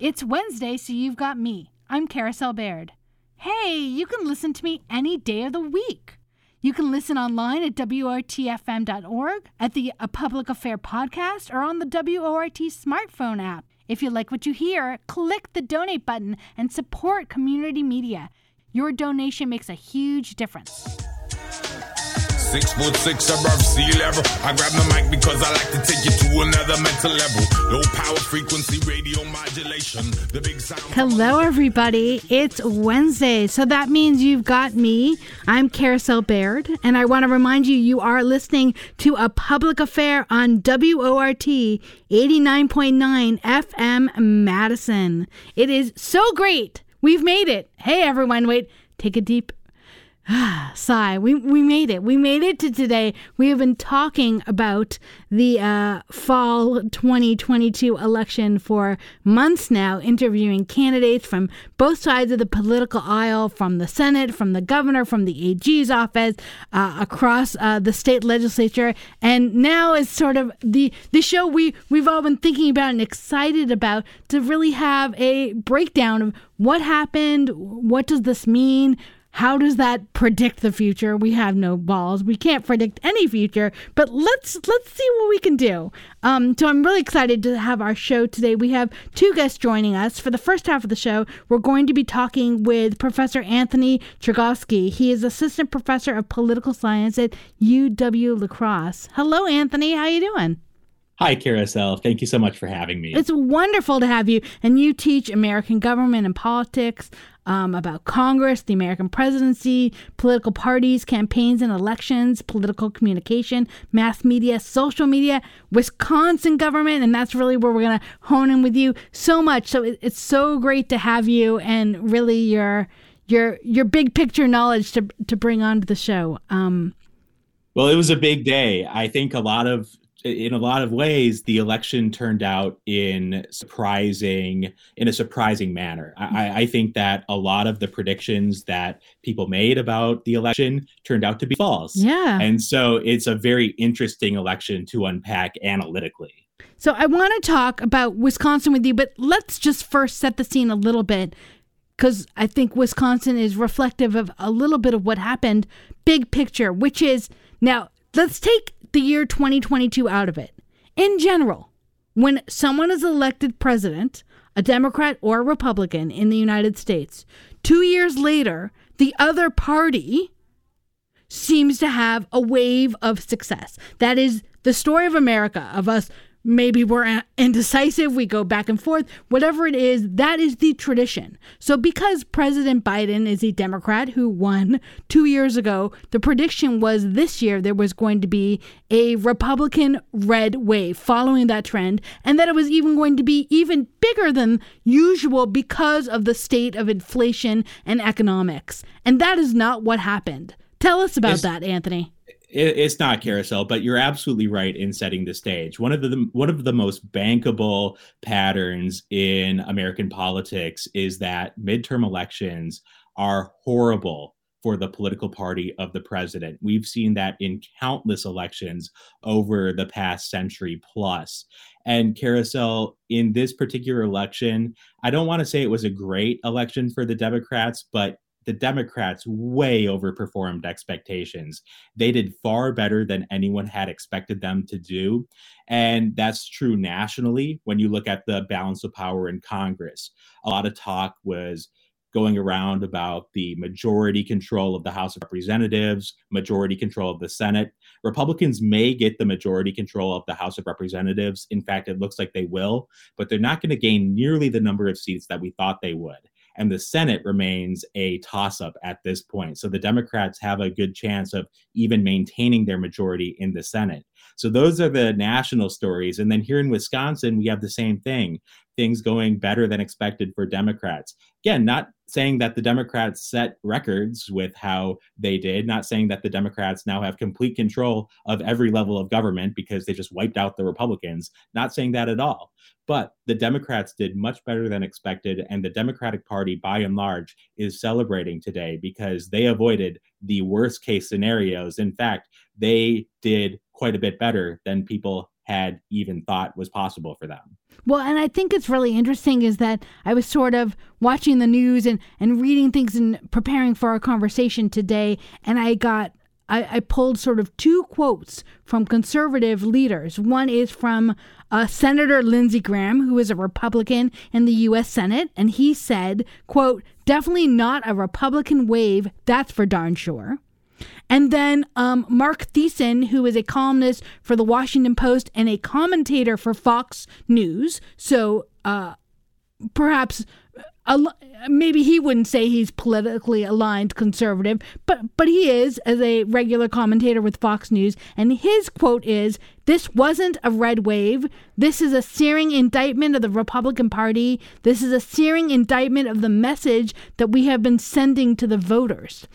It's Wednesday, so you've got me. I'm Carousel Bayrd. Hey, you can listen to me any day of the week. You can listen online at WORTFM.org, at the A Public Affair podcast, or on the WORT smartphone app. If you like what you hear, click the donate button and support community media. Your donation makes a huge difference. Six foot six above sea level. I grab the mic because I like to take you to another mental level. Low power frequency radio modulation. The big sound. Hello, everybody. It's Wednesday, so that means you've got me. I'm Carousel Bayrd, and I want to remind you you are listening to a public affair on WORT 89.9 FM Madison. It is so great. We've made it. Hey, everyone, wait. Take a deep sigh. We we made it. We made it to today. We have been talking about the uh, fall 2022 election for months now, interviewing candidates from both sides of the political aisle, from the Senate, from the governor, from the AG's office, uh, across uh, the state legislature, and now is sort of the the show we we've all been thinking about and excited about to really have a breakdown of what happened, what does this mean how does that predict the future? We have no balls. We can't predict any future, but let's let's see what we can do. Um, so I'm really excited to have our show today. We have two guests joining us. For the first half of the show, we're going to be talking with Professor Anthony Chergosky. He is assistant professor of political science at UW La Crosse. Hello, Anthony. How are you doing? Hi, Carousel. Thank you so much for having me. It's wonderful to have you. And you teach American government and politics, um, about Congress, the American presidency, political parties, campaigns and elections, political communication, mass media, social media, Wisconsin government. And that's really where we're going to hone in with you so much. So it, it's so great to have you and really your your your big picture knowledge to to bring onto the show. Um, well, it was a big day. I think a lot of in a lot of ways, the election turned out in surprising in a surprising manner. I, I, think that a lot of the predictions that people made about the election turned out to be false. Yeah, and so it's a very interesting election to unpack analytically. So I want to talk about Wisconsin with you, but let's just first set the scene a little bit because I think Wisconsin is reflective of a little bit of what happened, big picture, which is now let's take the year 2022 out of it. In general, when someone is elected president, a Democrat or a Republican in the United States, two years later, the other party seems to have a wave of success. That is the story of America, of us maybe we're indecisive, we go back and forth, whatever it is, that is the tradition. So, because President Biden is a Democrat who won two years ago, the prediction was this year there was going to be a Republican red wave following that trend, and that it was even going to be even bigger than usual because of the state of inflation and economics. And that is not what happened. Tell us about that, Anthony it's not carousel but you're absolutely right in setting the stage. One of the one of the most bankable patterns in american politics is that midterm elections are horrible for the political party of the president. We've seen that in countless elections over the past century plus. And carousel in this particular election i don't want to say it was a great election for the democrats but the Democrats way overperformed expectations. They did far better than anyone had expected them to do. And that's true nationally when you look at the balance of power in Congress. A lot of talk was going around about the majority control of the House of Representatives, majority control of the Senate. Republicans may get the majority control of the House of Representatives. In fact, it looks like they will, but they're not going to gain nearly the number of seats that we thought they would and the Senate remains a toss up at this point. So the Democrats have a good chance of even maintaining their majority in the Senate. So those are the national stories. And then here in Wisconsin, we have the same thing things going better than expected for Democrats. Again, not saying that the Democrats set records with how they did, not saying that the Democrats now have complete control of every level of government because they just wiped out the Republicans, not saying that at all. But the Democrats did much better than expected, and the Democratic Party, by and large, is celebrating today because they avoided the worst case scenarios. In fact, they did quite a bit better than people had even thought was possible for them. Well, and I think it's really interesting is that I was sort of watching the news and, and reading things and preparing for our conversation today, and I got I, I pulled sort of two quotes from conservative leaders. One is from uh, Senator Lindsey Graham, who is a Republican in the U.S. Senate, and he said, "quote Definitely not a Republican wave. That's for darn sure." And then um, Mark Thiessen, who is a columnist for the Washington Post and a commentator for Fox News. So uh, perhaps maybe he wouldn't say he's politically aligned conservative, but but he is as a regular commentator with Fox News, and his quote is, "This wasn't a red wave. This is a searing indictment of the Republican Party. This is a searing indictment of the message that we have been sending to the voters."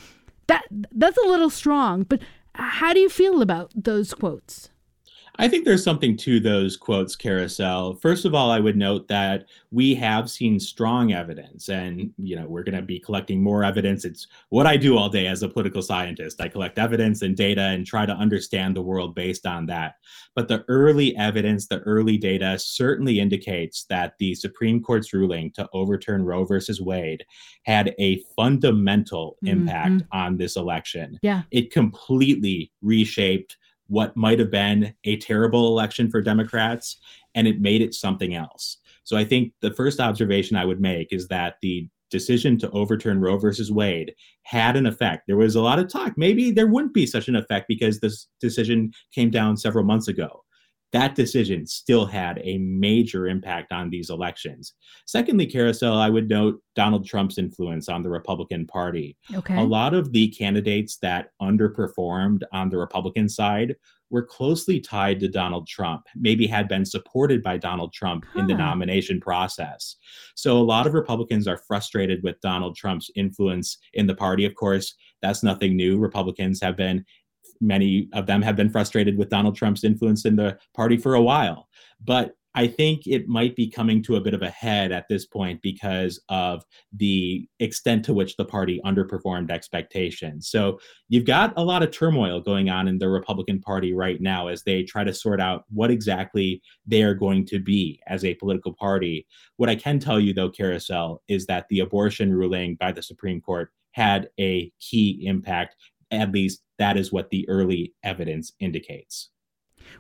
That that's a little strong, but how do you feel about those quotes? I think there's something to those quotes, Carousel. First of all, I would note that we have seen strong evidence, and you know we're going to be collecting more evidence. It's what I do all day as a political scientist. I collect evidence and data and try to understand the world based on that. But the early evidence, the early data, certainly indicates that the Supreme Court's ruling to overturn Roe versus Wade had a fundamental mm-hmm. impact on this election. Yeah, it completely reshaped what might have been a terrible election for Democrats, and it made it something else. So I think the first observation I would make is that the decision to overturn Roe versus Wade had an effect. There was a lot of talk. Maybe there wouldn't be such an effect because this decision came down several months ago that decision still had a major impact on these elections. Secondly, Carousel, I would note Donald Trump's influence on the Republican Party. Okay. A lot of the candidates that underperformed on the Republican side were closely tied to Donald Trump, maybe had been supported by Donald Trump huh. in the nomination process. So a lot of Republicans are frustrated with Donald Trump's influence in the party. Of course, that's nothing new. Republicans have been many of them have been frustrated with Donald Trump's influence in the party for a while. But I think it might be coming to a bit of a head at this point because of the extent to which the party underperformed expectations. So you've got a lot of turmoil going on in the Republican Party right now as they try to sort out what exactly they are going to be as a political party. What I can tell you, though, Carousel, is that the abortion ruling by the Supreme Court had a key impact at least that is what the early evidence indicates.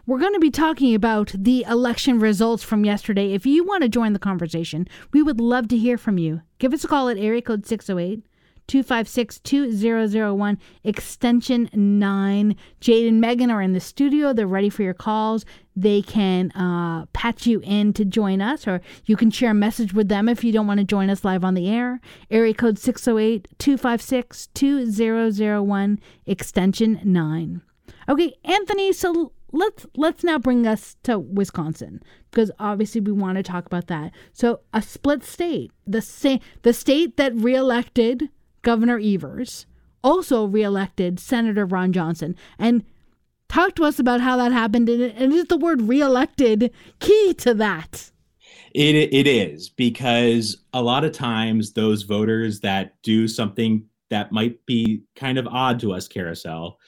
We're going to be talking about the election results from yesterday. If you want to join the conversation, we would love to hear from you. Give us a call at area code 608 256 2001, extension 9. Jade and Megan are in the studio. They're ready for your calls. They can uh, patch you in to join us, or you can share a message with them if you don't want to join us live on the air. Area code 608 256 2001, extension 9. Okay, Anthony, so let's let's now bring us to Wisconsin because obviously we want to talk about that. So a split state, the same the state that reelected Governor Evers, also reelected Senator Ron Johnson. And talk to us about how that happened. And is the word reelected key to that? It, it is because a lot of times those voters that do something that might be kind of odd to us, Carousel,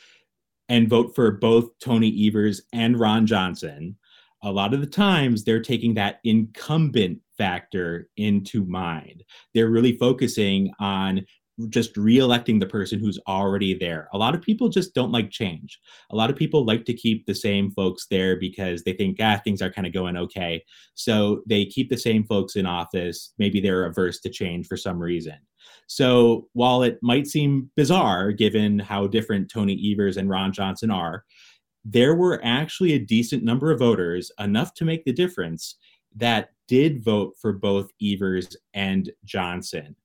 and vote for both Tony Evers and Ron Johnson, a lot of the times they're taking that incumbent factor into mind. They're really focusing on just re-electing the person who's already there. A lot of people just don't like change. A lot of people like to keep the same folks there because they think ah things are kind of going okay. So they keep the same folks in office. Maybe they're averse to change for some reason. So while it might seem bizarre given how different Tony Evers and Ron Johnson are, there were actually a decent number of voters, enough to make the difference, that did vote for both Evers and Johnson.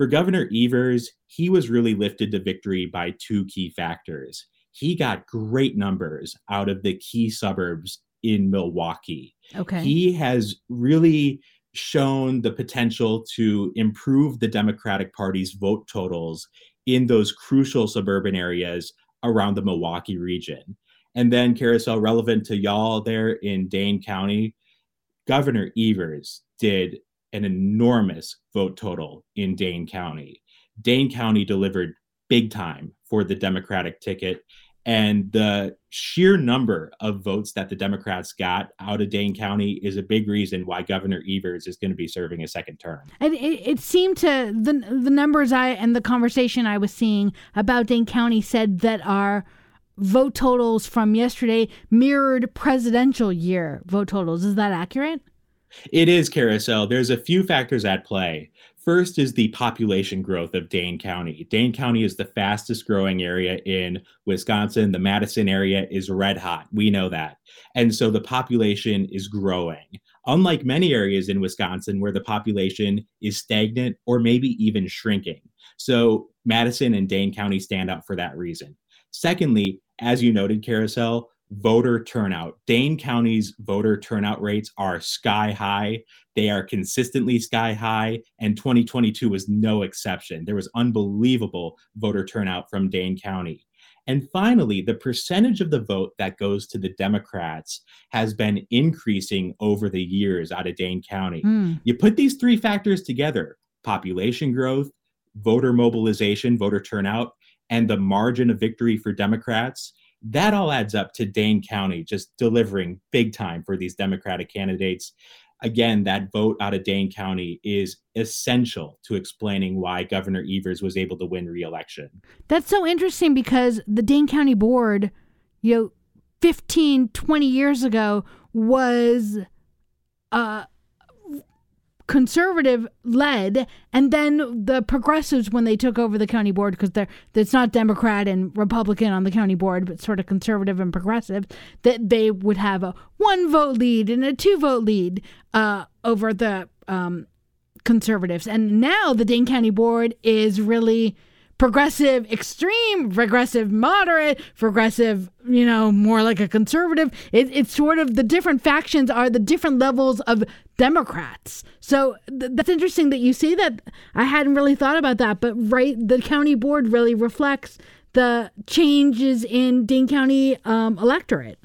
For Governor Evers, he was really lifted to victory by two key factors. He got great numbers out of the key suburbs in Milwaukee. Okay. He has really shown the potential to improve the Democratic Party's vote totals in those crucial suburban areas around the Milwaukee region. And then, carousel relevant to y'all there in Dane County, Governor Evers did an enormous vote total in Dane County. Dane County delivered big time for the Democratic ticket. And the sheer number of votes that the Democrats got out of Dane County is a big reason why Governor Evers is going to be serving a second term. And it, it seemed to the the numbers I and the conversation I was seeing about Dane County said that our vote totals from yesterday mirrored presidential year vote totals. Is that accurate? It is carousel. There's a few factors at play. First is the population growth of Dane County. Dane County is the fastest growing area in Wisconsin. The Madison area is red hot. We know that. And so the population is growing. Unlike many areas in Wisconsin where the population is stagnant or maybe even shrinking. So Madison and Dane County stand out for that reason. Secondly, as you noted, Carousel, voter turnout. Dane County's voter turnout rates are sky high. They are consistently sky high, and 2022 was no exception. There was unbelievable voter turnout from Dane County. And finally, the percentage of the vote that goes to the Democrats has been increasing over the years out of Dane County. Mm. You put these three factors together population growth, voter mobilization, voter turnout, and the margin of victory for Democrats that all adds up to Dane County just delivering big time for these Democratic candidates. Again, that vote out of Dane County is essential to explaining why Governor Evers was able to win re-election. That's so interesting because the Dane County Board, you know, 15, 20 years ago was uh, conservative led and then the progressives when they took over the county board because they're it's not democrat and republican on the county board but sort of conservative and progressive that they would have a one vote lead and a two vote lead uh, over the um, conservatives. And now the dane county board is really progressive extreme, progressive moderate, progressive, you know, more like a conservative. It, it's sort of the different factions are the different levels of Democrats. So th- that's interesting that you say that. I hadn't really thought about that, but right, the county board really reflects the changes in Dane County um, electorate.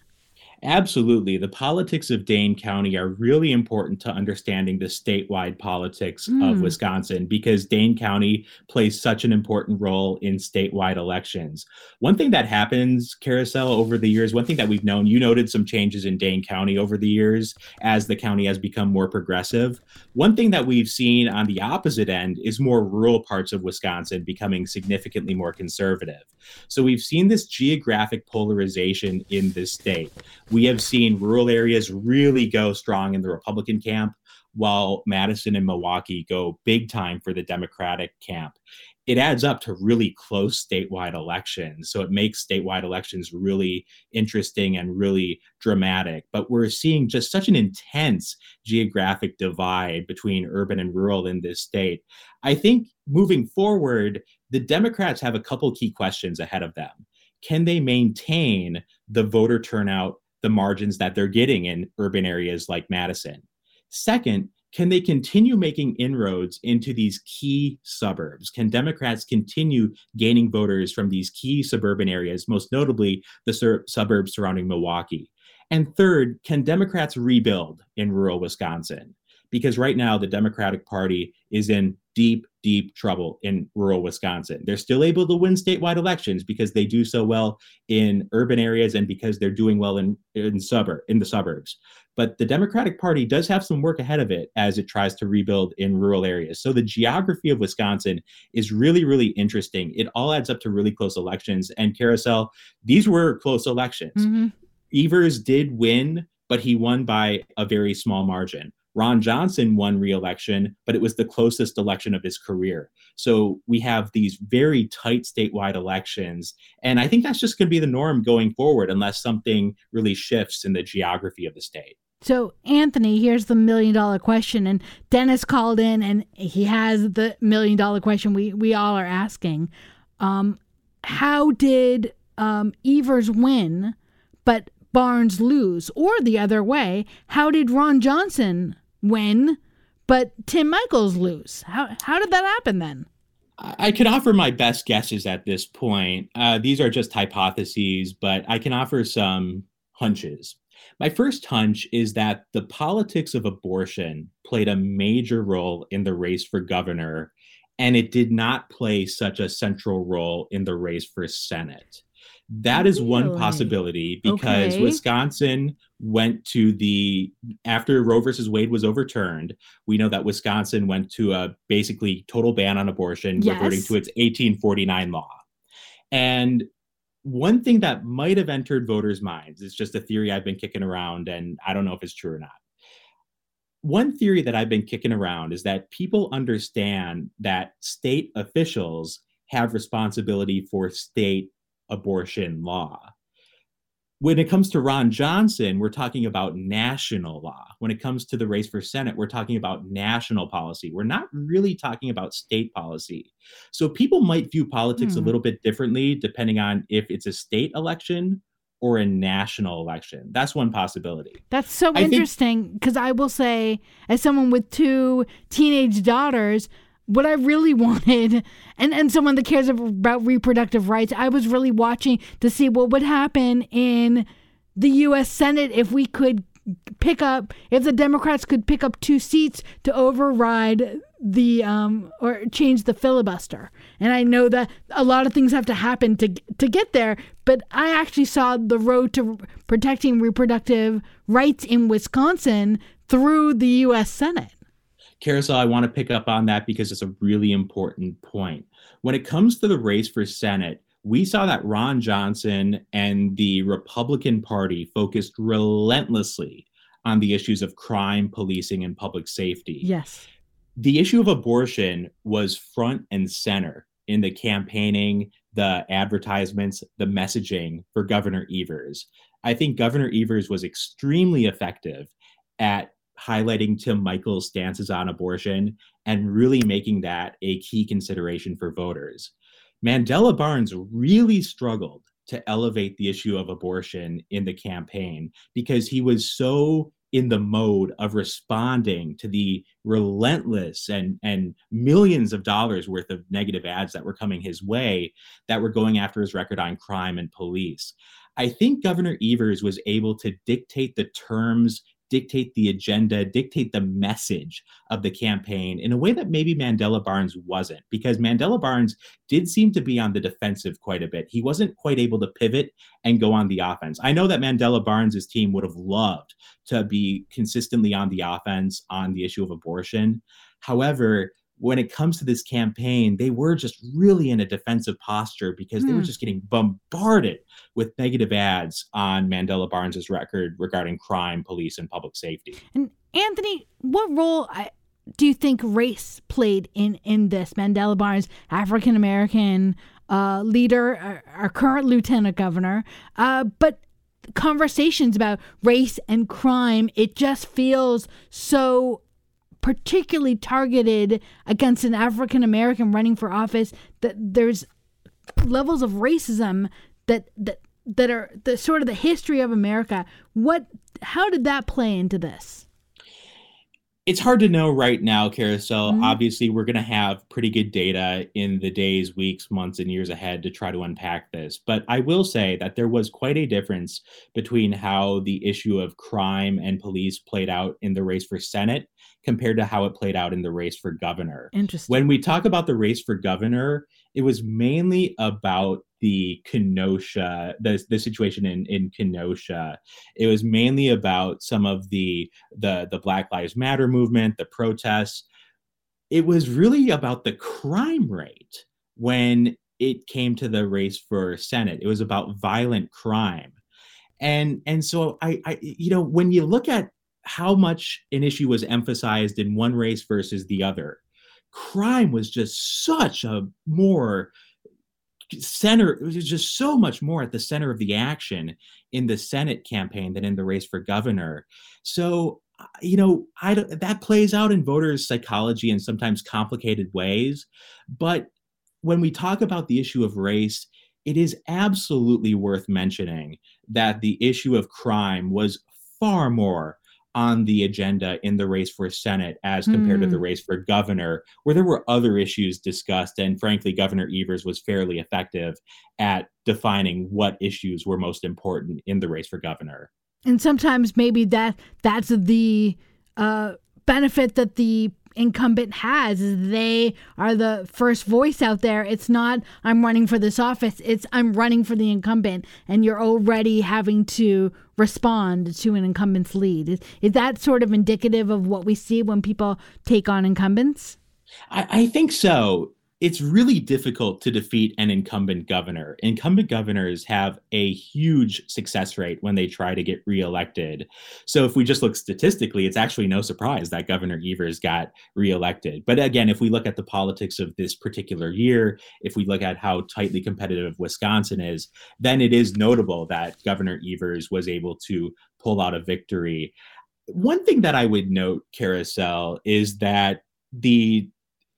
Absolutely. The politics of Dane County are really important to understanding the statewide politics mm. of hmm. Wisconsin because Dane County plays such an important role in statewide elections. One thing that happens, Carousel, over the years, one thing that we've known, you noted some changes in Dane County over the years as the county has become more progressive. One thing that we've seen on the opposite end is more rural parts of Wisconsin becoming significantly more conservative. So we've seen this geographic polarization in this state we have seen rural areas really go strong in the Republican camp, while Madison and Milwaukee go big time for the Democratic camp. It adds up to really close statewide elections. So it makes statewide elections really interesting and really dramatic. But we're seeing just such an intense geographic divide between urban and rural in this state. I think moving forward, the Democrats have a couple key questions ahead of them. Can they maintain the voter turnout the margins that they're getting in urban areas like Madison? Second, can they continue making inroads into these key suburbs? Can Democrats continue gaining voters from these key suburban areas, most notably the sur- suburbs surrounding Milwaukee? And third, can Democrats rebuild in rural Wisconsin? Because right now, the Democratic Party is in deep, deep trouble in rural Wisconsin. They're still able to win statewide elections because they do so well in urban areas and because they're doing well in in suburb in the suburbs. But the Democratic Party does have some work ahead of it as it tries to rebuild in rural areas. So the geography of Wisconsin is really, really interesting. It all adds up to really close elections. And Carousel, these were close elections. Mm-hmm. Evers did win, but he won by a very small margin. Ron Johnson won re-election, but it was the closest election of his career. So we have these very tight statewide elections, and I think that's just going to be the norm going forward, unless something really shifts in the geography of the state. So, Anthony, here's the million dollar question. And Dennis called in and he has the million dollar question we, we all are asking. Um, how did um, Evers win, but Barnes lose? Or the other way, how did Ron Johnson win, but Tim Michels lose. How how did that happen then? I can offer my best guesses at this point. Uh, these are just hypotheses, but I can offer some hunches. My first hunch is that the politics of abortion played a major role in the race for governor, and it did not play such a central role in the race for Senate. That is one possibility because Okay. Wisconsin went to the after Roe versus Wade was overturned. We know that Wisconsin went to a basically total ban on abortion, reverting to its 1849 law. And one thing that might have entered voters' minds is just a theory I've been kicking around, and I don't know if it's true or not. One theory that I've been kicking around is that people understand that state officials have responsibility for state abortion law. When it comes to Ron Johnson, we're talking about national law. When it comes to the race for Senate, we're talking about national policy. We're not really talking about state policy. So people might view politics a Hmm. little bit differently depending on if it's a state election or a national election. That's one possibility. That's so I interesting because I will say, as someone with two teenage daughters, what I really wanted, and, and someone that cares about reproductive rights, I was really watching to see what would happen in the U.S. Senate if we could pick up, if the Democrats could pick up two seats to override the um or change the filibuster. And I know that a lot of things have to happen to to get there, but I actually saw the road to protecting reproductive rights in Wisconsin through the US Senate. Carousel, I want to pick up on that because it's a really important point. When it comes to the race for Senate, we saw that Ron Johnson and the Republican Party focused relentlessly on the issues of crime, policing, and public safety. Yes. The issue of abortion was front and center in the campaigning, the advertisements, the messaging for Governor Evers. I think Governor Evers was extremely effective at highlighting Tim Michels' stances on abortion and really making that a key consideration for voters. Mandela Barnes really struggled to elevate the issue of abortion in the campaign because he was so in the mode of responding to the relentless and and millions of dollars worth of negative ads that were coming his way that were going after his record on crime and police. I think Governor Evers was able to dictate the terms, dictate the agenda, dictate the message of the campaign in a way that maybe Mandela Barnes wasn't, because Mandela Barnes did seem to be on the defensive quite a bit. He wasn't quite able to pivot and go on the offense. I know that Mandela Barnes's team would have loved to be consistently on the offense on the issue of abortion. However, when it comes to this campaign, they were just really in a defensive posture because they were Hmm. just getting bombarded with negative ads on Mandela Barnes's record regarding crime, police, and public safety. And Anthony, what role I, do you think race played in in this? Mandela Barnes, African American uh, leader, our, our current lieutenant governor, uh, but conversations about race and crime, it just feels so particularly targeted against an African American running for office that there's levels of racism that that that are the sort of the history of America. What how did that play into this? It's hard to know right now, Carousel. Mhm. Obviously, we're going to have pretty good data in the days, weeks, months, and years ahead to try to unpack this. But I will say that there was quite a difference between how the issue of crime and police played out in the race for Senate compared to how it played out in the race for governor. Interesting. When we talk about the race for governor, it was mainly about the Kenosha, the, the situation in, in Kenosha. It was mainly about some of the, the the Black Lives Matter movement, the protests. It was really about the crime rate when it came to the race for Senate. It was about violent crime. And and so I, I you know, when you look at how much an issue was emphasized in one race versus the other, crime was just such a more center it was just so much more at the center of the action in the senate campaign than in the race for governor. So you know i that plays out in voters psychology in sometimes complicated ways but when we talk about the issue of race it is absolutely worth mentioning that the issue of crime was far more on the agenda in the race for Senate as compared to Hmm. the race for governor, where there were other issues discussed. And frankly, Governor Evers was fairly effective at defining what issues were most important in the race for governor. and sometimes maybe that that's the uh, benefit that the incumbent has is they are the first voice out there. It's not I'm running for this office, it's I'm running for the incumbent and you're already having to respond to an incumbent's lead. Is, is that sort of indicative of what we see when people take on incumbents? I, I think so it's really difficult to defeat an incumbent governor. Incumbent governors have a huge success rate when they try to get reelected. So if we just look statistically, it's actually no surprise that Governor Evers got reelected. But again, if we look at the politics of this particular year, if we look at how tightly competitive Wisconsin is, then it is notable that Governor Evers was able to pull out a victory. One thing that I would note, Carousel, is that the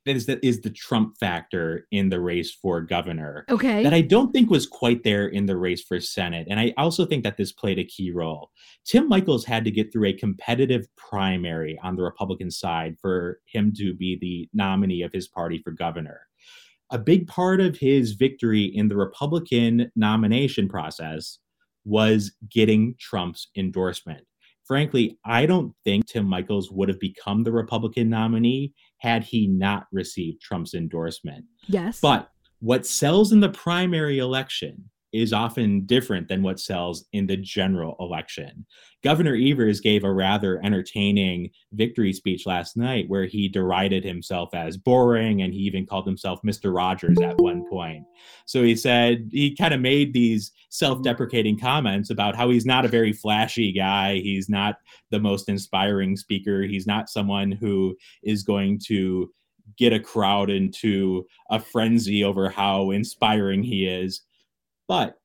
that is that is the Trump factor in the race for governor. Okay. That I don't think was quite there in the race for Senate. And I also think that this played a key role. Tim Michels had to get through a competitive primary on the Republican side for him to be the nominee of his party for governor. A big part of his victory in the Republican nomination process was getting Trump's endorsement frankly, I don't think Tim Michels would have become the Republican nominee had he not received Trump's endorsement. Yes. But what sells in the primary election is often different than what sells in the general election. Governor Evers gave a rather entertaining victory speech last night where he derided himself as boring and he even called himself Mr. Rogers at one point. So he said he kind of made these self deprecating comments about how he's not a very flashy guy. He's not the most inspiring speaker. He's not someone who is going to get a crowd into a frenzy over how inspiring he is but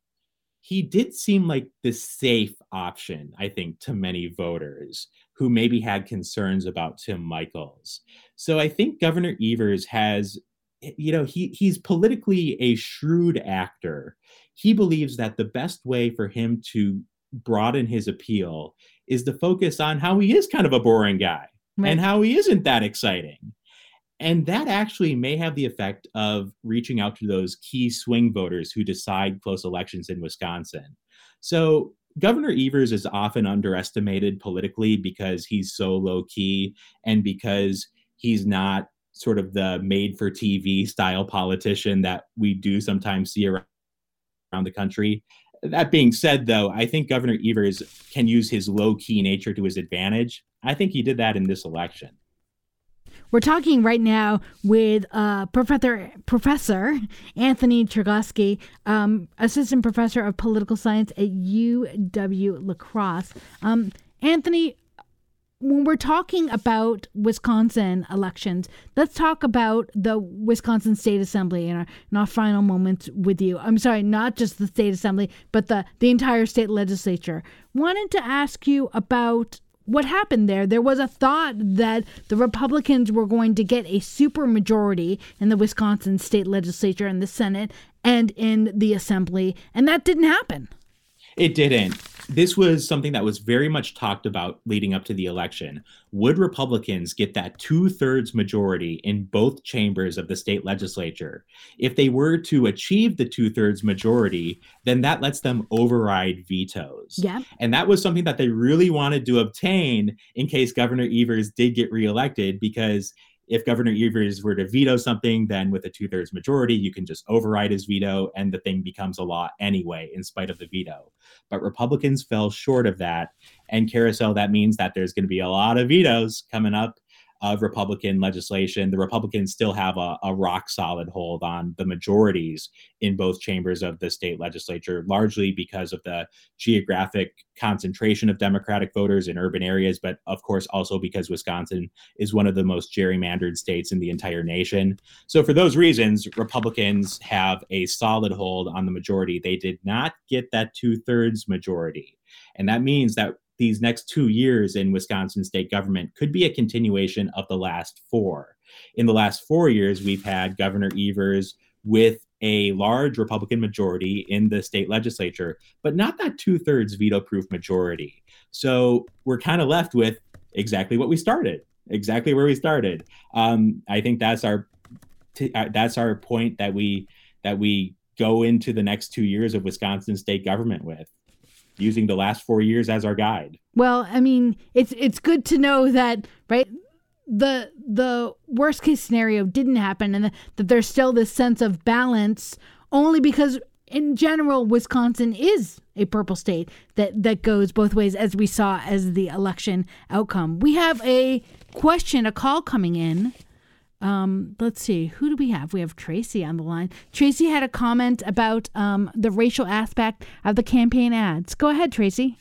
he did seem like the safe option, I think, to many voters who maybe had concerns about Tim Michels. So I think Governor Evers has, you know, he he's politically a shrewd actor. He believes that the best way for him to broaden his appeal is to focus on how he is kind of a boring guy right. and how he isn't that exciting. And that actually may have the effect of reaching out to those key swing voters who decide close elections in Wisconsin. So Governor Evers is often underestimated politically because he's so low key and because he's not sort of the made for TV style politician that we do sometimes see around, the country. That being said, though, I think Governor Evers can use his low key nature to his advantage. I think he did that in this election. We're talking right now with uh, Professor Professor Anthony Chergosky, um, assistant professor of political science at UW La Crosse. Um, Anthony, when we're talking about Wisconsin elections, let's talk about the Wisconsin State Assembly in our, in our final moments with you. I'm sorry, not just the State Assembly, but the, the entire state legislature. Wanted to ask you about what happened there. There was a thought that the Republicans were going to get a super majority in the Wisconsin state legislature and the Senate and in the assembly, and that didn't happen. It didn't this was something that was very much talked about leading up to the election. Would Republicans get that two thirds majority in both chambers of the state legislature? If they were to achieve the two thirds majority, then that lets them override vetoes. Yeah. And that was something that they really wanted to obtain in case Governor Evers did get reelected because if Governor Evers were to veto something, then with a two thirds majority, you can just override his veto and the thing becomes a law anyway, in spite of the veto. But Republicans fell short of that. And carousel, that means that there's going to be a lot of vetoes coming up of Republican legislation. The Republicans still have a, a, rock solid hold on the majorities in both chambers of the state legislature, largely because of the geographic concentration of Democratic voters in urban areas, but of course also because Wisconsin is one of the most gerrymandered states in the entire nation. So, for those reasons, Republicans have a solid hold on the majority. They did not get that two thirds majority. And that means that these next two years in Wisconsin state government could be a continuation of the last four. In the last four years, we've had Governor Evers with a large Republican majority in the state legislature, but not that two thirds veto proof majority. So we're kind of left with exactly what we started, exactly where we started. Um, I think that's our t- uh, that's our point that we that we go into the next two years of Wisconsin state government with using the last four years as our guide. Well, I mean, it's it's good to know that, right? the the worst case scenario didn't happen and that there's still this sense of balance only because in general Wisconsin is a purple state that that goes both ways as we saw as the election outcome. We have a question, a call coming in. Um, let's see, who do we have? We have Tracy on the line. Tracy had a comment about um, the racial aspect of the campaign ads. Go ahead, Tracy.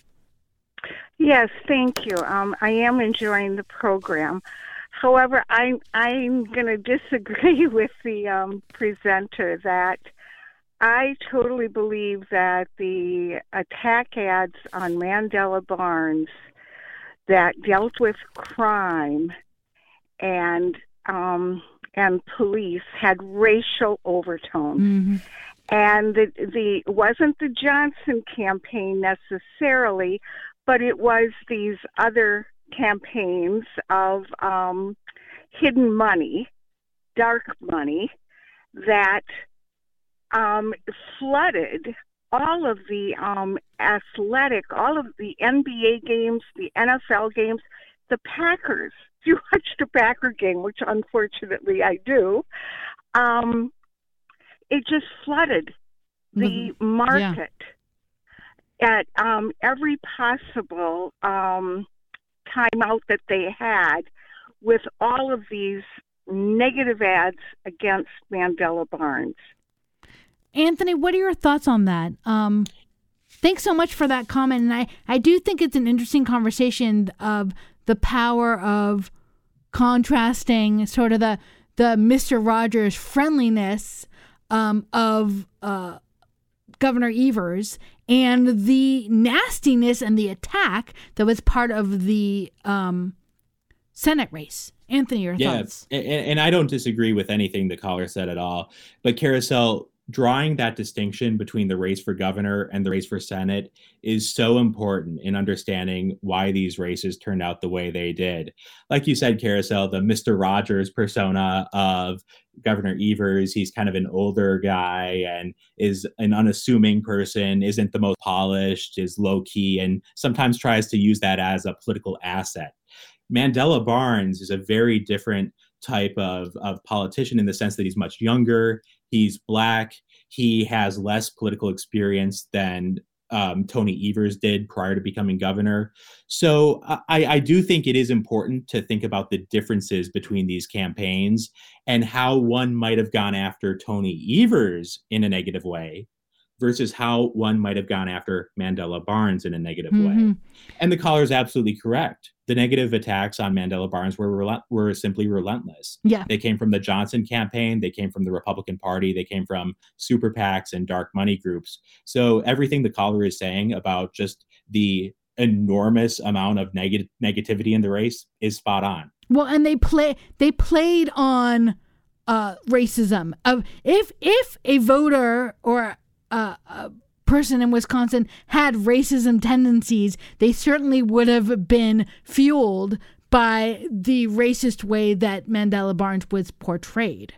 Yes, thank you. Um, I am enjoying the program. However, I, I'm going to disagree with the um, presenter that I totally believe that the attack ads on Mandela Barnes that dealt with crime and um, and police had racial overtones. Mm-hmm. And the, the wasn't the Johnson campaign necessarily, but it was these other campaigns of um, hidden money, dark money, that um, flooded all of the um, athletic, all of the NBA games, the NFL games, the Packers. You watch the Packer game, which unfortunately I do, um, it just flooded the mm-hmm. market yeah. at um, every possible um, timeout that they had with all of these negative ads against Mandela Barnes. Anthony, what are your thoughts on that? Um, thanks so much for that comment. And I, I do think it's an interesting conversation of the power of contrasting sort of the the Mr. Rogers friendliness um, of uh, Governor Evers and the nastiness and the attack that was part of the um, Senate race. Anthony, your yeah, thoughts? And, and I don't disagree with anything the caller said at all. But Carousel, drawing that distinction between the race for governor and the race for senate is so important in understanding why these races turned out the way they did. Like you said, Carousel, the Mr. Rogers persona of Governor Evers, he's kind of an older guy and is an unassuming person, isn't the most polished, is low key, and sometimes tries to use that as a political asset. Mandela Barnes is a very different type of, of politician in the sense that he's much younger. He's black. He has less political experience than um, Tony Evers did prior to becoming governor. So I, I, do think it is important to think about the differences between these campaigns and how one might have gone after Tony Evers in a negative way versus how one might have gone after Mandela Barnes in a negative mm-hmm. way. And the caller is absolutely correct. The negative attacks on Mandela Barnes were were simply relentless. Yeah. They came from the Johnson campaign, they came from the Republican Party, they came from super PACs and dark money groups. So everything the caller is saying about just the enormous amount of neg- negativity in the race is spot on. Well, and they play they played on uh, racism of if if a voter or uh, a person in Wisconsin had racism tendencies, they certainly would have been fueled by the racist way that Mandela Barnes was portrayed.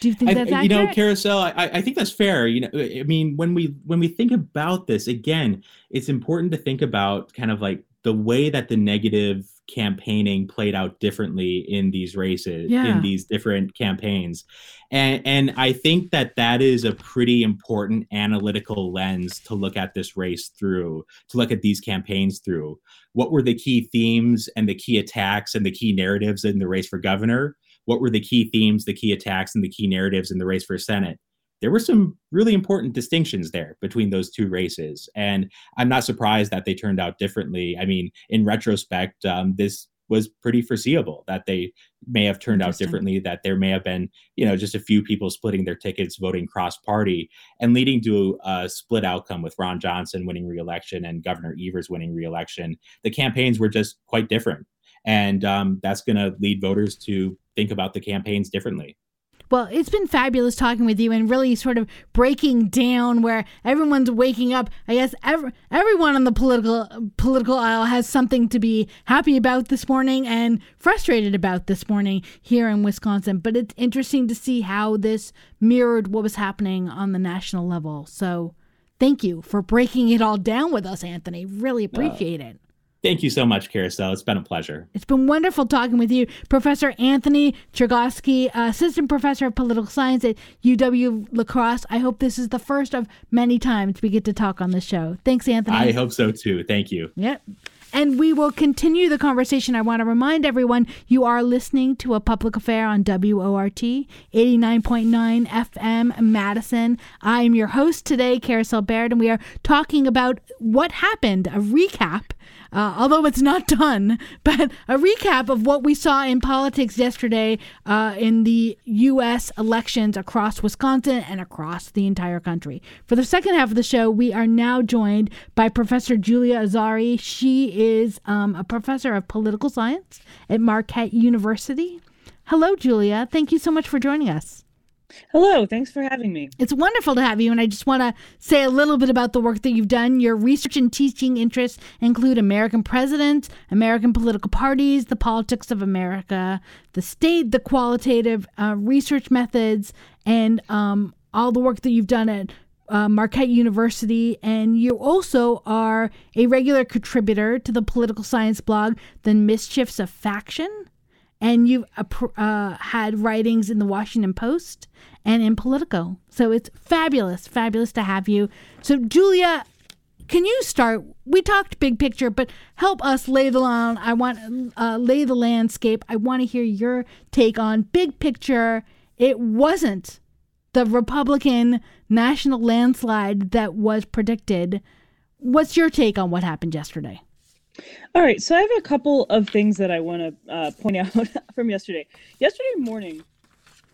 Do you think that's I, you know, carousel? I, I think that's fair. You know, I mean, when we when we think about this again, it's important to think about kind of like the way that the negative campaigning played out differently in these races yeah. in these different campaigns. And and i think that that is a pretty important analytical lens to look at this race through to look at these campaigns through. What were the key themes and the key attacks and the key narratives in the race for governor? What were the key themes the key attacks and the key narratives in the race for senate there were some really important distinctions there between those two races. And I'm not surprised that they turned out differently. I mean, in retrospect, um, this was pretty foreseeable that they may have turned out differently, that there may have been, you know, just a few people splitting their tickets, voting cross party, and leading to a split outcome with Ron Johnson winning reelection and Governor Evers winning reelection. The campaigns were just quite different. And um, that's going to lead voters to think about the campaigns differently. Well, it's been fabulous talking with you and really sort of breaking down where everyone's waking up. I guess every, everyone on the political political aisle has something to be happy about this morning and frustrated about this morning here in Wisconsin. But it's interesting to see how this mirrored what was happening on the national level. So, thank you for breaking it all down with us, Anthony. Really appreciate uh, it. Thank you so much, Carousel. It's been a pleasure. It's been wonderful talking with you, Professor Anthony Chergosky, Assistant Professor of Political Science at UW La Crosse. I hope this is the first of many times we get to talk on the show. Thanks, Anthony. I hope so too. Thank you. Yep. And we will continue the conversation. I want to remind everyone you are listening to a public affair on WORT 89.9 FM Madison. I am your host today, Carousel Bayrd, and we are talking about what happened, a recap uh, although it's not done, but a recap of what we saw in politics yesterday uh, in the U.S. elections across Wisconsin and across the entire country. For the second half of the show, we are now joined by Professor Julia Azari. She is um, a professor of political science at Marquette University. Hello, Julia. Thank you so much for joining us. Hello, thanks for having me. It's wonderful to have you, and I just want to say a little bit about the work that you've done. Your research and teaching interests include American presidents, American political parties, the politics of America, the state, the qualitative uh, research methods, and um, all the work that you've done at uh, Marquette University, and you also are a regular contributor to the political science blog, The Mischiefs of Faction and you've uh, had writings in the Washington Post and in Politico. So it's fabulous, fabulous to have you. So, Julia, can you start? We talked big picture, but help us lay the land. I want uh, lay the landscape. I want to hear your take on big picture. It wasn't the Republican national landslide that was predicted. What's your take on what happened yesterday? All right, so I have a couple of things that I want to uh, point out from yesterday. Yesterday morning,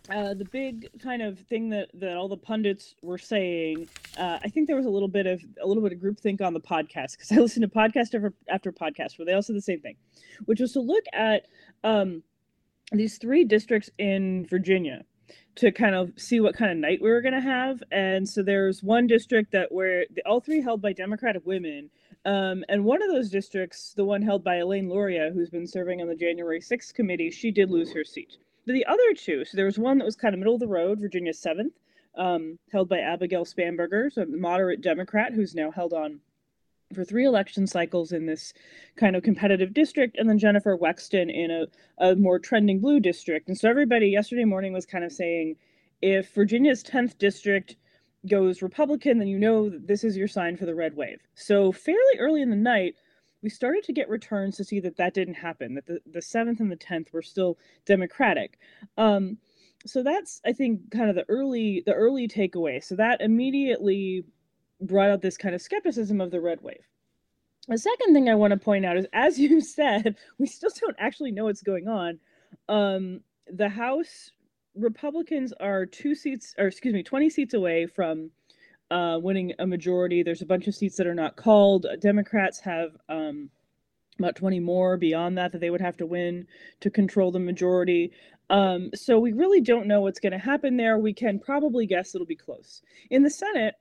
uh, the big kind of thing that, that all the pundits were saying, uh, I think there was a little bit of a little bit of groupthink on the podcast because I listened to podcast after, after podcast where they all said the same thing, which was to look at um, these three districts in Virginia to kind of see what kind of night we were going to have. And so there's one district that where all three held by Democratic women, um, and one of those districts, the one held by Elaine Luria, who's been serving on the January 6th committee, she did lose her seat. But the other two, so there was one that was kind of middle of the road, Virginia 7th, um, held by Abigail Spanberger, so a moderate Democrat who's now held on for three election cycles in this kind of competitive district, and then Jennifer Wexton in a, a more trending blue district. And so everybody yesterday morning was kind of saying if Virginia's 10th district goes Republican, then you know that this is your sign for the red wave. So fairly early in the night, we started to get returns to see that that didn't happen. That the the seventh and the tenth were still Democratic. Um, so that's I think kind of the early the early takeaway. So that immediately brought out this kind of skepticism of the red wave. The second thing I want to point out is, as you said, we still don't actually know what's going on. Um, the House Republicans are two seats, or excuse me, 20 seats away from uh, winning a majority. There's a bunch of seats that are not called. Democrats have um, about 20 more beyond that that they would have to win to control the majority. Um, so we really don't know what's going to happen there. We can probably guess it'll be close. In the Senate,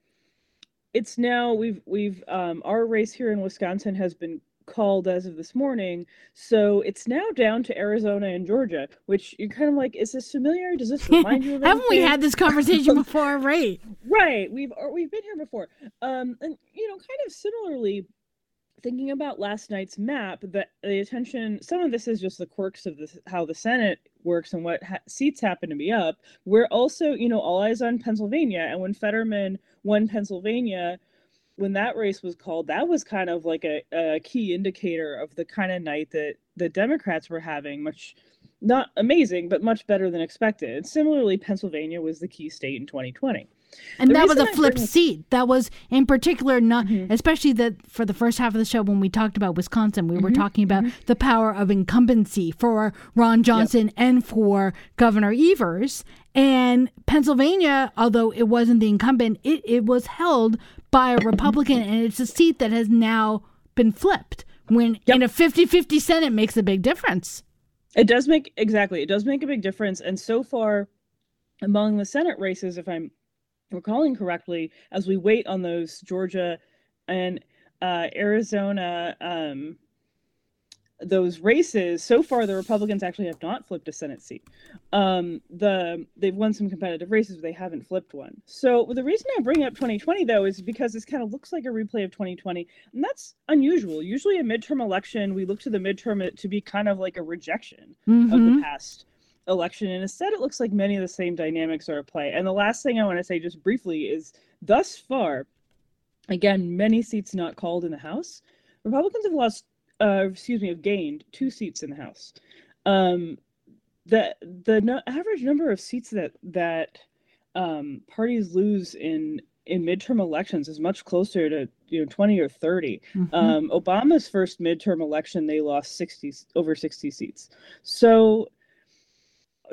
it's now we've we've um, our race here in Wisconsin has been called as of this morning. So it's now down to Arizona and Georgia, which you're kind of like, is this familiar? Does this remind you of Haven't we had this conversation before? Right. Right. We've we've been here before. Um, and you know, kind of similarly, thinking about last night's map, that the attention, some of this is just the quirks of this, how the Senate works and what ha- seats happen to be up. We're also, you know, all eyes on Pennsylvania, and when Fetterman won Pennsylvania when that race was called, that was kind of like a, a key indicator of the kind of night that the Democrats were having, much not amazing, but much better than expected. And similarly, Pennsylvania was the key state in 2020. And the that was a flipped bring... seat. That was in particular not, mm-hmm. especially that for the first half of the show when we talked about Wisconsin, we mm-hmm. were talking about mm-hmm. the power of incumbency for Ron Johnson yep. and for Governor Evers. And Pennsylvania, although it wasn't the incumbent, it, it was held by a Republican, and it's a seat that has now been flipped. When yep. in a 50 50 Senate makes a big difference. It does make, exactly, it does make a big difference. And so far, among the Senate races, if I'm recalling correctly, as we wait on those Georgia and uh, Arizona um, those races, so far the Republicans actually have not flipped a Senate seat. Um, the they've won some competitive races, but they haven't flipped one. So the reason I bring up 2020 though is because this kind of looks like a replay of 2020, and that's unusual. Usually a midterm election, we look to the midterm to be kind of like a rejection mm-hmm. of the mm-hmm. past election, and instead it looks like many of the same dynamics are at play. And the last thing I want to say just briefly is, thus far, again, many seats not called in the House. Republicans have lost uh, excuse me, have gained two seats in the House. Um, the the no, average number of seats that that um, parties lose in in midterm elections is much closer to you know 20 or 30 mm-hmm. um, obama's first midterm election they lost 60 over 60 seats so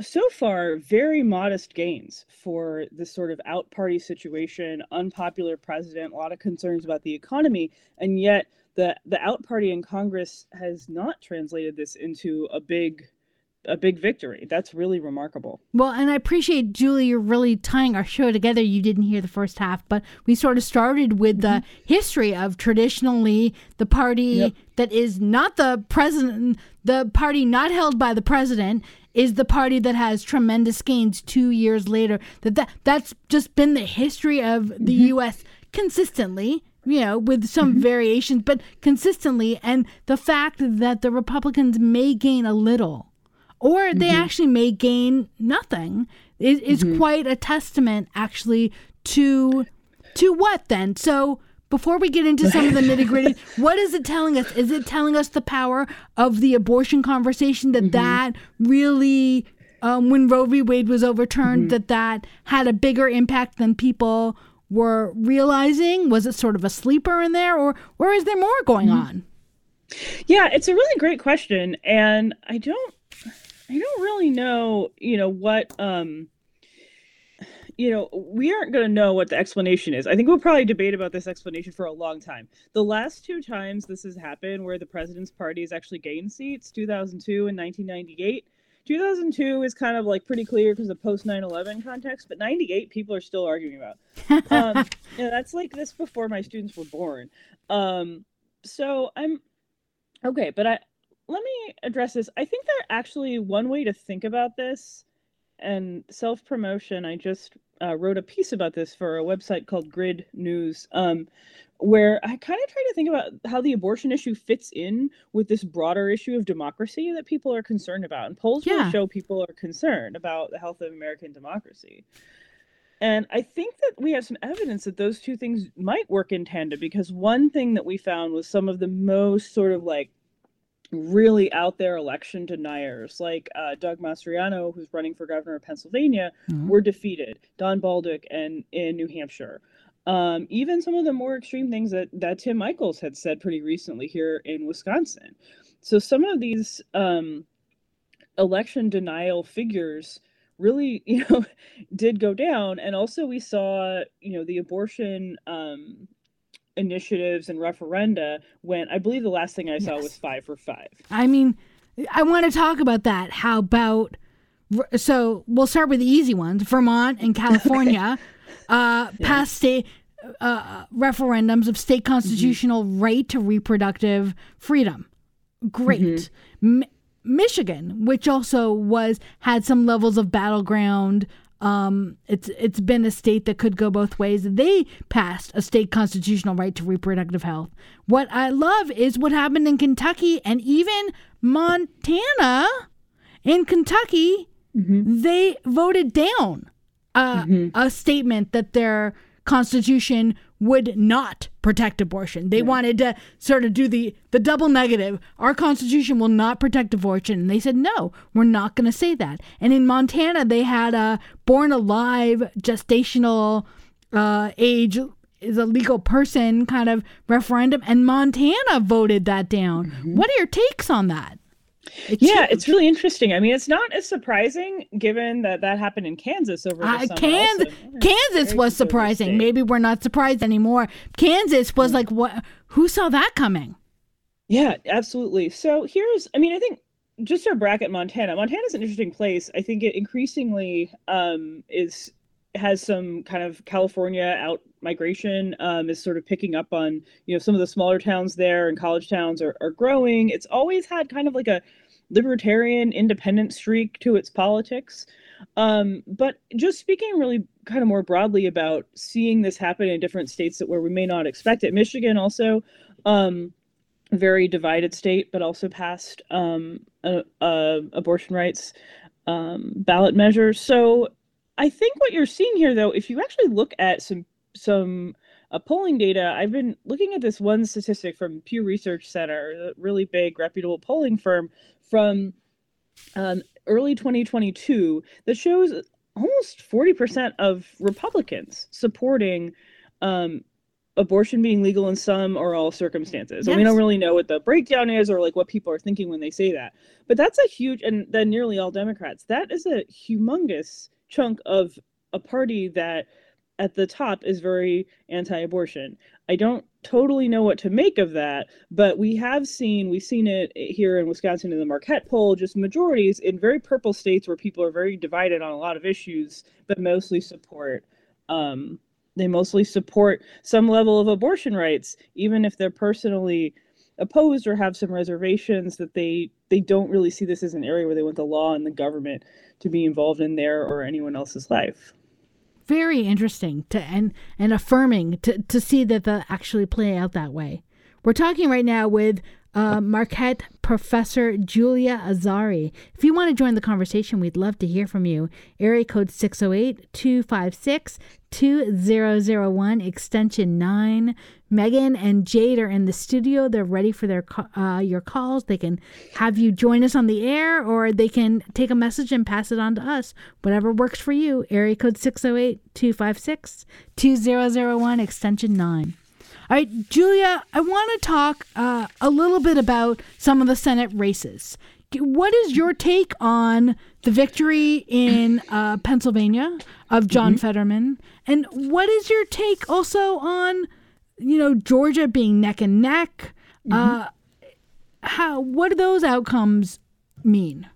so far very modest gains for this sort of out party situation unpopular president a lot of concerns about the economy and yet the the out party in Congress has not translated this into a big a big victory. That's really remarkable. Well, and I appreciate Julie, you're really tying our show together. You didn't hear the first half, but we sort of started with mm-hmm. the history of traditionally the party yep. that is not the president, the party not held by the president is the party that has tremendous gains 2 years later. That, that that's just been the history of the mm-hmm. US consistently you know, with some mm-hmm. variations, but consistently. And the fact that the Republicans may gain a little, or they mm-hmm. actually may gain nothing, is, is mm-hmm. quite a testament, actually, to to what then? So before we get into some of the nitty gritty, what is it telling us? Is it telling us the power of the abortion conversation that mm-hmm. that really, um, when Roe v. Wade was overturned, mm-hmm. that that had a bigger impact than people were realizing? Was it sort of a sleeper in there, or or is there more going mm-hmm. on? Yeah, it's a really great question, and I don't I don't really know, you know, what um you know, we aren't going to know what the explanation is. I think we'll probably debate about this explanation for a long time. The last two times this has happened where the president's party has actually gained seats, 2002 and 1998, 2002 is kind of like pretty clear because of post 9/11 context, but 98 people are still arguing about. Um, yeah, that's like this before my students were born. Um, so I'm okay, but I let me address this. I think that actually one way to think about this and self promotion. I just uh, wrote a piece about this for a website called Grid News. Um, where I kind of try to think about how the abortion issue fits in with this broader issue of democracy that people are concerned about. And polls yeah. show people are concerned about the health of American democracy. And I think that we have some evidence that those two things might work in tandem because one thing that we found was some of the most sort of like really out there election deniers, like uh, Doug Mastriano, who's running for governor of Pennsylvania, mm-hmm. were defeated. Don Bolduc and in New Hampshire um, even some of the more extreme things that, that Tim Michels had said pretty recently here in Wisconsin. So some of these um, election denial figures really, you know, did go down. And also we saw, you know, the abortion um, initiatives and referenda when I believe the last thing I saw was five for five. I mean, I want to talk about that. How about so we'll start with the easy ones Vermont and California uh, yeah. passed state uh, referendums of state constitutional mm-hmm. right to reproductive freedom. Great. Mm-hmm. Michigan, which also was had some levels of battleground. Um, it's it's been a state that could go both ways. They passed a state constitutional right to reproductive health. What I love is what happened in Kentucky and even Montana. In Kentucky, mm-hmm. they voted down uh, mm-hmm. a statement that their constitution would not protect abortion. They yeah. wanted to sort of do the the double negative. Our constitution will not protect abortion. And they said no, we're not going to say that. And in Montana they had a born alive gestational uh, age is a legal person kind of referendum and Montana voted that down. Mm-hmm. What are your takes on that? It's yeah, huge. it's really interesting. I mean, it's not as surprising given that that happened in Kansas over the uh, summer. Kansas, Kansas was surprising. Maybe we're not surprised anymore. Kansas was like, what? Who saw that coming? Yeah, absolutely. So here's, I mean, I think just our bracket Montana. Montana's an interesting place. I think it increasingly um, is has some kind of California out migration um, is sort of picking up on you know some of the smaller towns there and college towns are, are growing it's always had kind of like a libertarian independent streak to its politics. Um, but just speaking really kind of more broadly about seeing this happen in different states that where we may not expect it. Michigan also um, very divided state but also passed um, a, a abortion rights um, ballot measures so I think what you're seeing here, though, if you actually look at some some uh, polling data, I've been looking at this one statistic from Pew Research Center, a really big reputable polling firm from um, early 2022 that shows almost 40% of Republicans supporting um, abortion being legal in some or all circumstances. Yes. And we don't really know what the breakdown is or like what people are thinking when they say that. But that's a huge, and then nearly all Democrats, that is a humongous chunk of a party that at the top is very anti-abortion. I don't totally know what to make of that, but we have seen we've seen it here in Wisconsin in the Marquette poll, just majorities in very purple states where people are very divided on a lot of issues, but mostly support um, they mostly support some level of abortion rights, even if they're personally opposed or have some reservations that they they don't really see this as an area where they want the law and the government to be involved in their or anyone else's life very interesting to and and affirming to to see that that actually play out that way. We're talking right now with uh, Marquette professor Julia Azari. If you want to join the conversation, we'd love to hear from you. Area code 608 256 2001, extension 9. Megan and Jade are in the studio. They're ready for their uh, your calls. They can have you join us on the air or they can take a message and pass it on to us. Whatever works for you. Area code 608 256 2001, extension 9. All right, Julia, I want to talk uh, a little bit about some of the Senate races. What is your take on the victory in uh, Pennsylvania of John mm-hmm. Fetterman? And what is your take also on, you know, Georgia being neck and neck? Mm-hmm. Uh, how what do those outcomes mean?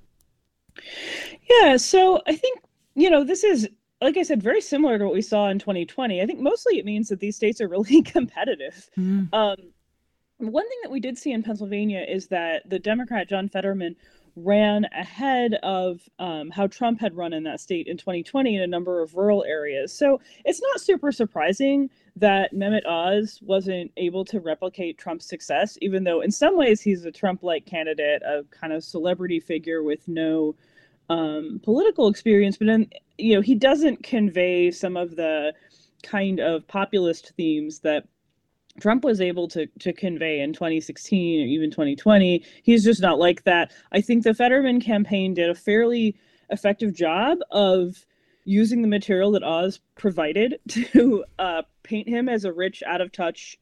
Yeah, so I think you know this is like I said, very similar to what we saw in 2020. I think mostly it means that these states are really competitive. Mm. Um, one thing that we did see in Pennsylvania is that the Democrat John Fetterman ran ahead of um, how Trump had run in that state in 2020 in a number of rural areas. So it's not super surprising that Mehmet Oz wasn't able to replicate Trump's success, even though in some ways he's a Trump like candidate, a kind of celebrity figure with no um, political experience, but then you know he doesn't convey some of the kind of populist themes that Trump was able to to convey in 2016 or even 2020. He's just not like that. I think the Fetterman campaign did a fairly effective job of using the material that Oz provided to uh, paint him as a rich, out of touch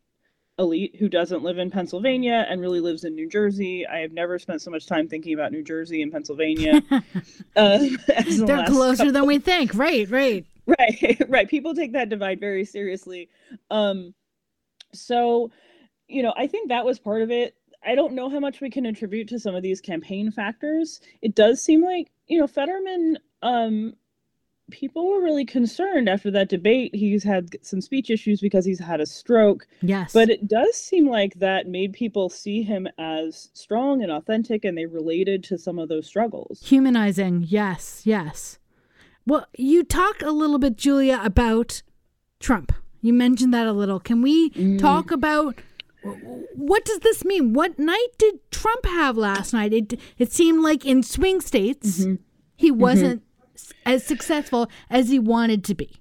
elite who doesn't live in Pennsylvania and really lives in New Jersey. I have never spent so much time thinking about New Jersey and Pennsylvania. uh, the They're closer couple. than we think. Right, right. Right, right. People take that divide very seriously. Um, so, you know, I think that was part of it. I don't know how much we can attribute to some of these campaign factors. It does seem like, you know, Fetterman um, people were really concerned after that debate. He's had some speech issues because he's had a stroke. Yes. But it does seem like that made people see him as strong and authentic and they related to some of those struggles. Humanizing. Yes, yes. Well, you talk a little bit, Julia, about Trump. You mentioned that a little. Can we mm. talk about what does this mean? What night did Trump have last night? It it seemed like in swing states mm-hmm. he mm-hmm. As successful as he wanted to be.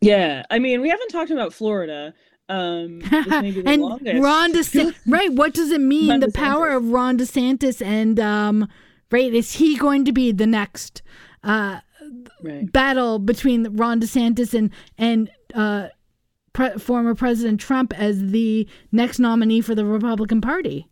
Yeah, I mean, we haven't talked about Florida. Um, and longest. Ron DeSantis, right? What does it mean? Ron the DeSantis. power of Ron DeSantis, and um, right, is he going to be the next uh, right. battle between Ron DeSantis and and uh, pre- former President Trump as the next nominee for the Republican Party?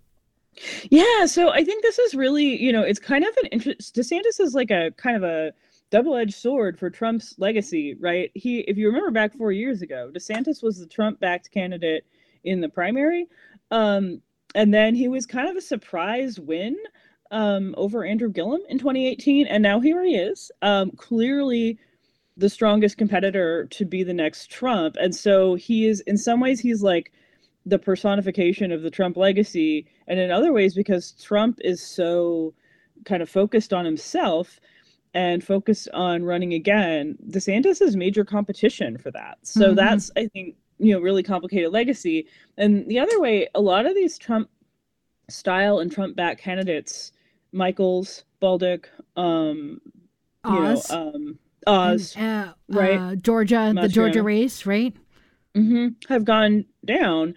Yeah, so I think this is really, you know, it's kind of an interest. DeSantis is like a kind of a double-edged sword for Trump's legacy, right? He, if you remember back four years ago, DeSantis was the Trump-backed candidate in the primary, um, and then he was kind of a surprise win um, over Andrew Gillum in 2018, and now here he is, um, clearly the strongest competitor to be the next Trump. And so he is, in some ways, he's like the personification of the Trump legacy. And in other ways, because Trump is so kind of focused on himself and focused on running again, DeSantis is major competition for that. So mm-hmm. that's, I think, you know, really complicated legacy. And the other way, a lot of these Trump style and Trump back candidates, Michels, Bolduc, um, Oz. you know, um, Oz, and, uh, right? Uh, Georgia, the Georgia race, right? Mm-hmm, have gone down.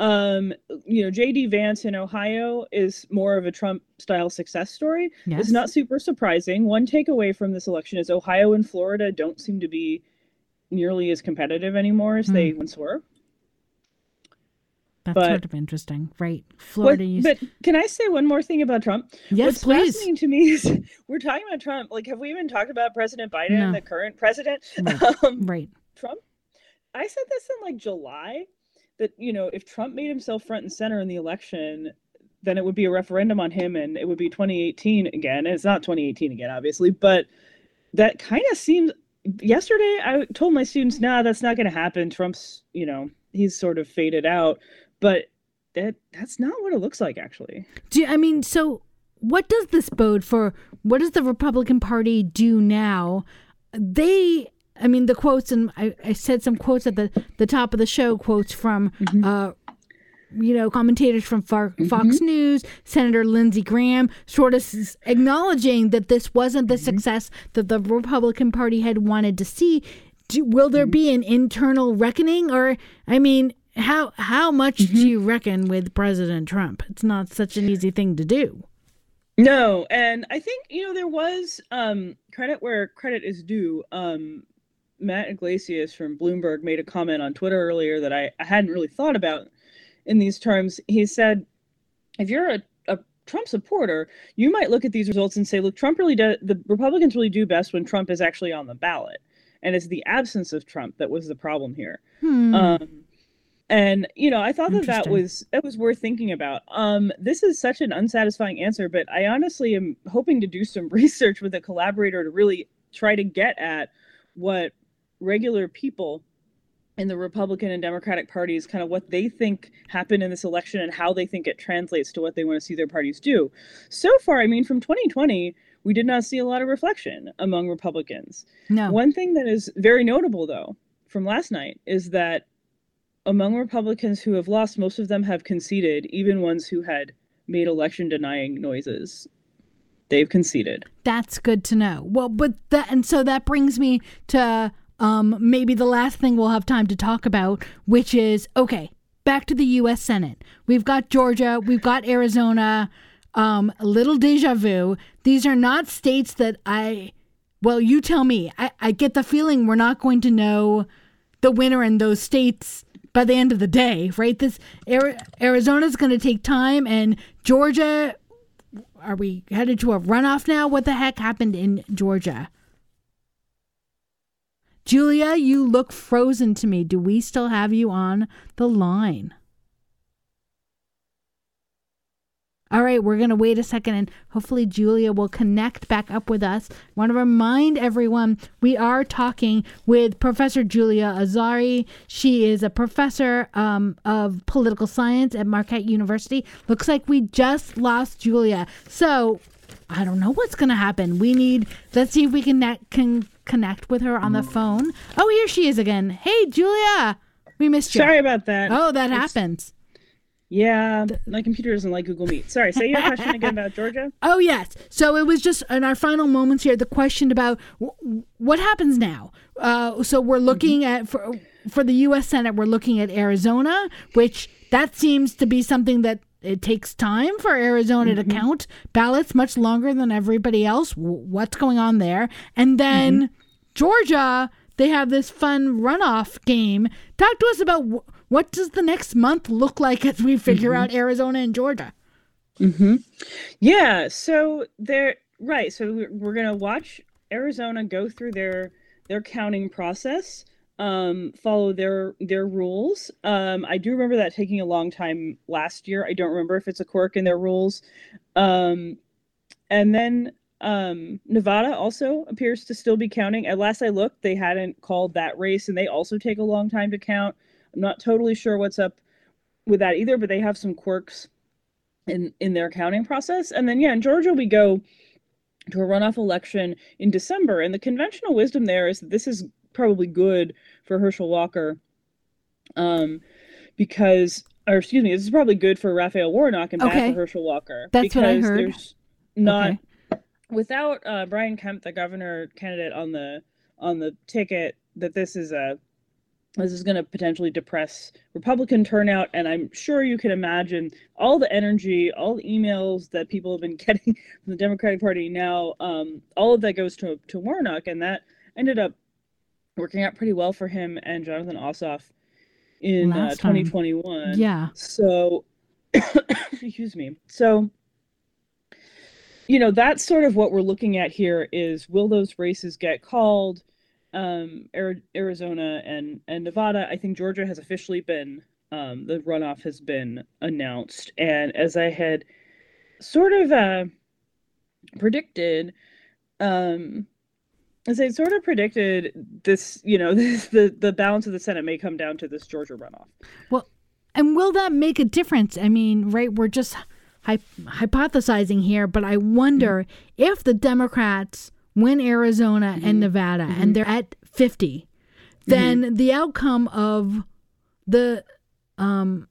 Um, you know, JD Vance in Ohio is more of a Trump style success story. Yes. It's not super surprising. One takeaway from this election is Ohio and Florida don't seem to be nearly as competitive anymore as mm. they once were. That's but, sort of interesting, right? Florida. What, used... But can I say one more thing about Trump? Yes, What's please. fascinating to me is we're talking about Trump. Like, have we even talked about President Biden, no. the current president? Right. Um, right. Trump. I said this in like July that you know if Trump made himself front and center in the election, then it would be a referendum on him, and it would be 2018 again. And it's not 2018 again, obviously, but that kind of seems. Yesterday, I told my students, "Nah, that's not going to happen. Trump's, you know, he's sort of faded out." but that that's not what it looks like actually. Do I mean so? What does this bode for? What does the Republican Party do now? They, I mean, the quotes, and I, I said some quotes at the the top of the show, quotes from. Mm-hmm. Uh, you know, commentators from Fox mm-hmm. News, Senator Lindsey Graham, sort of acknowledging that this wasn't the mm-hmm. success that the Republican Party had wanted to see. Do, will there mm-hmm. be an internal reckoning, or I mean, how how much mm-hmm. do you reckon with President Trump? It's not such an easy thing to do. No, and I think you know there was um, credit where credit is due. Um, Matt Yglesias from Bloomberg made a comment on Twitter earlier that I, I hadn't really thought about in these terms. He said, if you're a, a Trump supporter, you might look at these results and say, look, Trump really does, the Republicans really do best when Trump is actually on the ballot. And it's the absence of Trump that was the problem here. Hmm. Um, and you know i thought that that was that was worth thinking about um this is such an unsatisfying answer but i honestly am hoping to do some research with a collaborator to really try to get at what regular people in the republican and democratic parties kind of what they think happened in this election and how they think it translates to what they want to see their parties do so far i mean from 2020 we did not see a lot of reflection among republicans no one thing that is very notable though from last night is that among Republicans who have lost, most of them have conceded, even ones who had made election denying noises. They've conceded. That's good to know. Well, but that and so that brings me to um, maybe the last thing we'll have time to talk about, which is okay. Back to the U.S. Senate. We've got Georgia. We've got Arizona. Um, little deja vu. These are not states that I. Well, you tell me. I, I get the feeling we're not going to know the winner in those states by the end of the day, right? This Arizona's going to take time, and Georgia. Are we headed to a runoff now? What the heck happened in Georgia? Julia, you look frozen to me. Do we still have you on the line? All right, we're going to wait a second and hopefully Julia will connect back up with us. I want to remind everyone we are talking with Professor Julia Azari. She is a professor um, of political science at Marquette University. Looks like we just lost Julia. So I don't know what's going to happen. We need, let's see if we can, can connect with her on the phone. Oh, here she is again. Hey, Julia. We missed you. Sorry about that. Oh, that it's- happens. Yeah, my computer doesn't like Google Meet. Sorry, say your question again about Georgia. Oh yes. So it was just in our final moments here the question about w- what happens now. Uh, so we're looking mm-hmm. at for for the U.S. Senate, we're looking at Arizona, which that seems to be something that it takes time for Arizona mm-hmm. to count ballots, much longer than everybody else. W- what's going on there? And then mm-hmm. Georgia, they have this fun runoff game. Talk to us about. W- what does the next month look like as we figure mm-hmm. out Arizona and Georgia? Mm-hmm. Yeah. So they're right. So we're, we're gonna watch Arizona go through their their counting process, um, follow their their rules. Um, I do remember that taking a long time last year. I don't remember if it's a quirk in their rules. Um, and then Um, Nevada also appears to still be counting. At last I looked, they hadn't called that race, and they also take a long time to count. I'm not totally sure what's up with that either, but they have some quirks in in their counting process. And then yeah, in Georgia we go to a runoff election in December, and the conventional wisdom there is that this is probably good for Herschel Walker, um, because or excuse me, this is probably good for Raphael Warnock and Okay. bad for Herschel Walker. That's because what I heard. There's not Okay. Without uh, Brian Kemp, the governor candidate on the on the ticket, that this is a this is going to potentially depress Republican turnout, and I'm sure you can imagine all the energy, all the emails that people have been getting from the Democratic Party now. Um, all of that goes to to Warnock, and that ended up working out pretty well for him and Jonathan Ossoff in uh, Last time. 2021. Yeah. So, excuse me. So, you know, that's sort of what we're looking at here is will those races get called? Um, Arizona and, and Nevada, I think Georgia has officially been, um, the runoff has been announced. And as I had sort of uh, predicted, um, as I sort of predicted, this, you know, this, the, the balance of the Senate may come down to this Georgia runoff. Well, and will that make a difference? I mean, right, we're just hy- hypothesizing here, but I wonder if the Democrats win Arizona and mm-hmm. Nevada mm-hmm. and they're at 50, mm-hmm. then the outcome of the um,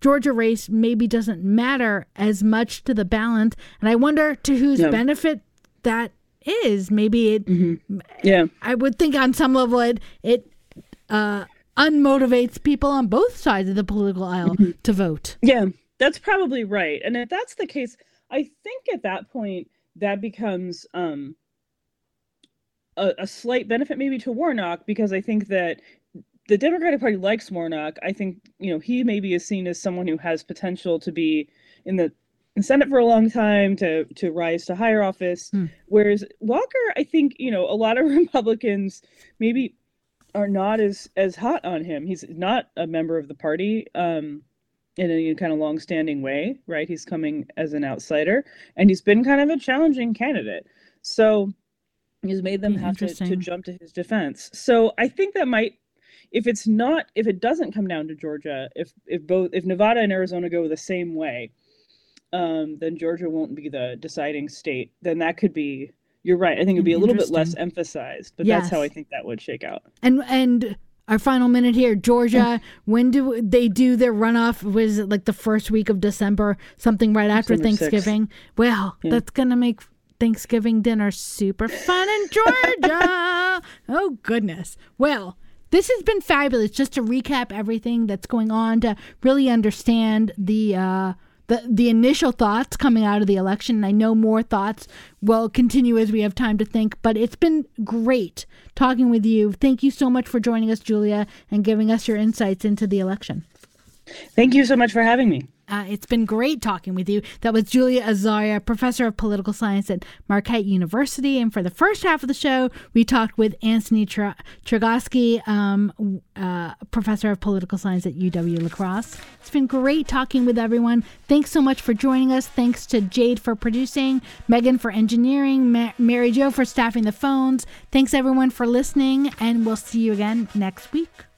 Georgia race maybe doesn't matter as much to the balance. And I wonder to whose benefit that is. Maybe it Yeah. I would think on some level it it uh, unmotivates people on both sides of the political aisle to vote. Yeah, that's probably right. And if that's the case, I think at that point that becomes um a, a slight benefit maybe to Warnock because I think that the Democratic Party likes Warnock. I think, you know, he maybe is seen as someone who has potential to be in the Senate for a long time to to rise to higher office. Hmm. Whereas Walker, I think, you know, a lot of Republicans maybe are not as as hot on him. He's not a member of the party. Um in a kind of long-standing way, right? He's coming as an outsider, and he's been kind of a challenging candidate. So he's made them have to, to jump to his defense. So I think that might, if it's not, if it doesn't come down to Georgia, if if both if Nevada and Arizona go the same way, um, then Georgia won't be the deciding state. Then that could be. You're right. I think it'd be a little bit less emphasized, but that's how I think that would shake out. And and our final minute here, Georgia. when do they do their runoff? Was it like the first week of December? Something right after December 6th. Thanksgiving? Well, Yeah. that's gonna make Thanksgiving dinner super fun in Georgia. oh goodness. Well. This has been fabulous. Just to recap everything that's going on, to really understand the uh, the the initial thoughts coming out of the election. I know more thoughts will continue as we have time to think. But it's been great talking with you. Thank you so much for joining us, Julia, and giving us your insights into the election. Thank you so much for having me. Uh, it's been great talking with you. That was Julia Azaria, professor of political science at Marquette University. And for the first half of the show, we talked with Anthony Tr- um, uh, professor of political science at UW La Crosse. It's been great talking with everyone. Thanks so much for joining us. Thanks to Jade for producing, Megan for engineering, Ma- Mary Jo for staffing the phones. Thanks everyone for listening, and we'll see you again next week.